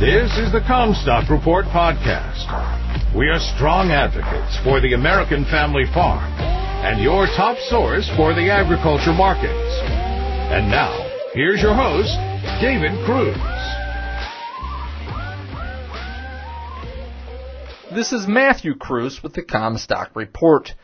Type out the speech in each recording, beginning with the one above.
This is the Commstock Report podcast. We are strong advocates for the American family farm and your top source for the agriculture markets. And now, here's your host, David Cruz. This is Matthew Cruz with the Commstock Report.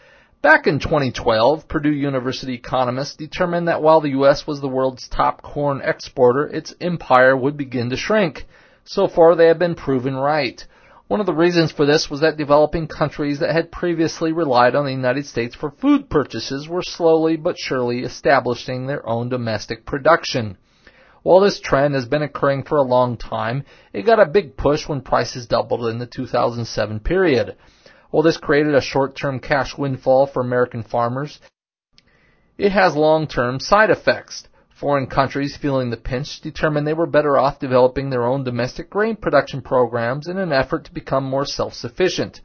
Back in 2012, Purdue University economists determined that while the U.S. was the world's top corn exporter, its empire would begin to shrink. So far, they have been proven right. One of the reasons for this was that developing countries that had previously relied on the United States for food purchases were slowly but surely establishing their own domestic production. While this trend has been occurring for a long time, it got a big push when prices doubled in the 2007 period. While this created a short-term cash windfall for American farmers, it has long-term side effects. Foreign countries feeling the pinch determined they were better off developing their own domestic grain production programs in an effort to become more self-sufficient.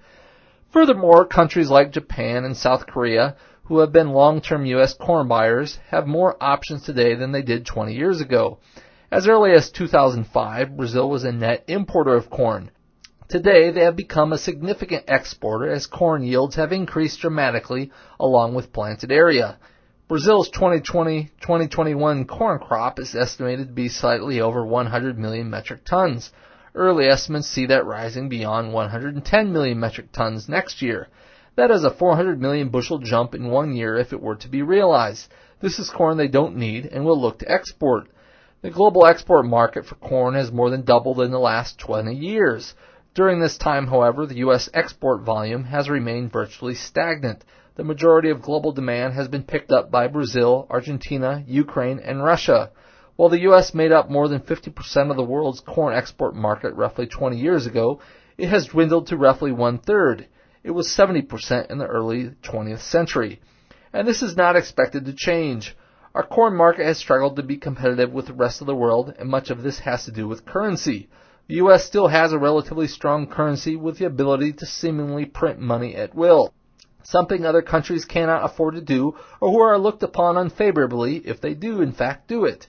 Furthermore, countries like Japan and South Korea, who have been long-term U.S. corn buyers, have more options today than they did 20 years ago. As early as 2005, Brazil was a net importer of corn. Today, they have become a significant exporter as corn yields have increased dramatically along with planted area. Brazil's 2020-2021 corn crop is estimated to be slightly over 100 million metric tons. Early estimates see that rising beyond 110 million metric tons next year. That is a 400 million bushel jump in one year if it were to be realized. This is corn they don't need and will look to export. The global export market for corn has more than doubled in the last 20 years. During this time, however, the U.S. export volume has remained virtually stagnant the majority of global demand has been picked up by Brazil, Argentina, Ukraine, and Russia. While the U.S. made up more than 50% of the world's corn export market roughly 20 years ago, it has dwindled to roughly one third. It was 70% in the early 20th century. And this is not expected to change. Our corn market has struggled to be competitive with the rest of the world, and much of this has to do with currency. The U.S. still has a relatively strong currency with the ability to seemingly print money at will something other countries cannot afford to do or who are looked upon unfavorably if they do in fact do it.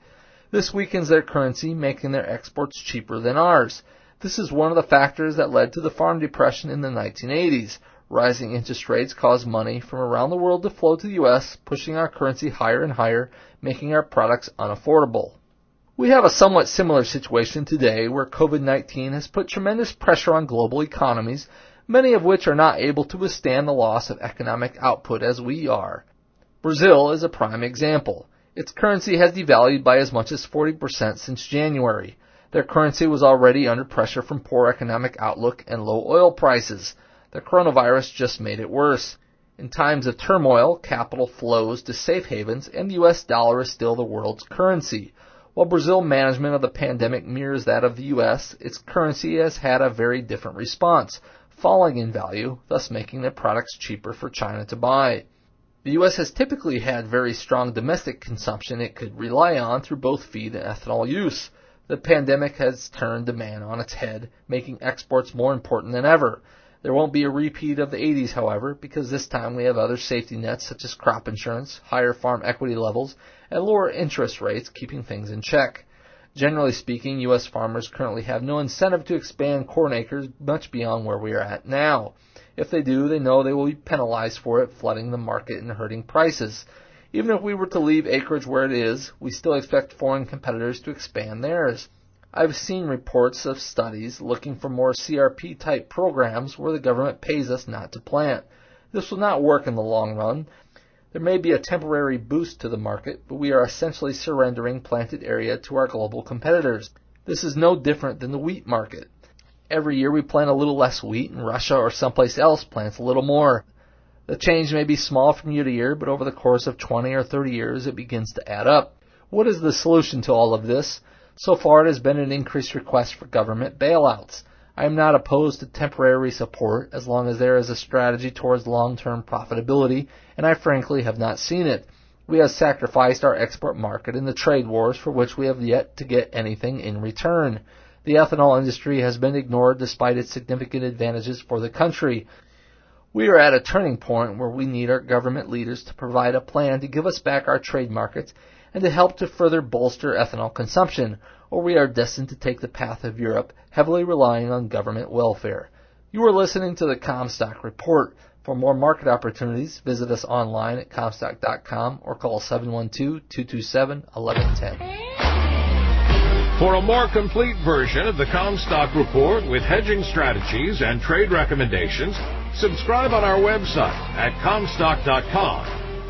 This weakens their currency, making their exports cheaper than ours. This is one of the factors that led to the farm depression in the 1980s. Rising interest rates caused money from around the world to flow to the U.S., pushing our currency higher and higher, making our products unaffordable. We have a somewhat similar situation today where COVID-19 has put tremendous pressure on global economies many of which are not able to withstand the loss of economic output as we are. Brazil is a prime example. Its currency has devalued by as much as 40% since January. Their currency was already under pressure from poor economic outlook and low oil prices. The coronavirus just made it worse. In times of turmoil, capital flows to safe havens and the US dollar is still the world's currency. While Brazil management of the pandemic mirrors that of the US, its currency has had a very different response falling in value, thus making their products cheaper for China to buy. The U.S. has typically had very strong domestic consumption it could rely on through both feed and ethanol use. The pandemic has turned demand on its head, making exports more important than ever. There won't be a repeat of the 80s, however, because this time we have other safety nets such as crop insurance, higher farm equity levels, and lower interest rates keeping things in check. Generally speaking, U.S. farmers currently have no incentive to expand corn acres much beyond where we are at now. If they do, they know they will be penalized for it, flooding the market and hurting prices. Even if we were to leave acreage where it is, we still expect foreign competitors to expand theirs. I've seen reports of studies looking for more CRP type programs where the government pays us not to plant. This will not work in the long run. There may be a temporary boost to the market, but we are essentially surrendering planted area to our global competitors. This is no different than the wheat market. Every year we plant a little less wheat and Russia or someplace else plants a little more. The change may be small from year to year, but over the course of 20 or 30 years it begins to add up. What is the solution to all of this? So far it has been an increased request for government bailouts. I am not opposed to temporary support as long as there is a strategy towards long-term profitability, and I frankly have not seen it. We have sacrificed our export market in the trade wars for which we have yet to get anything in return. The ethanol industry has been ignored despite its significant advantages for the country. We are at a turning point where we need our government leaders to provide a plan to give us back our trade markets and to help to further bolster ethanol consumption. Or we are destined to take the path of Europe, heavily relying on government welfare. You are listening to the Commstock Report. For more market opportunities, visit us online at Commstock.com or call 712-227-1110. For a more complete version of the Commstock Report with hedging strategies and trade recommendations, subscribe on our website at Commstock.com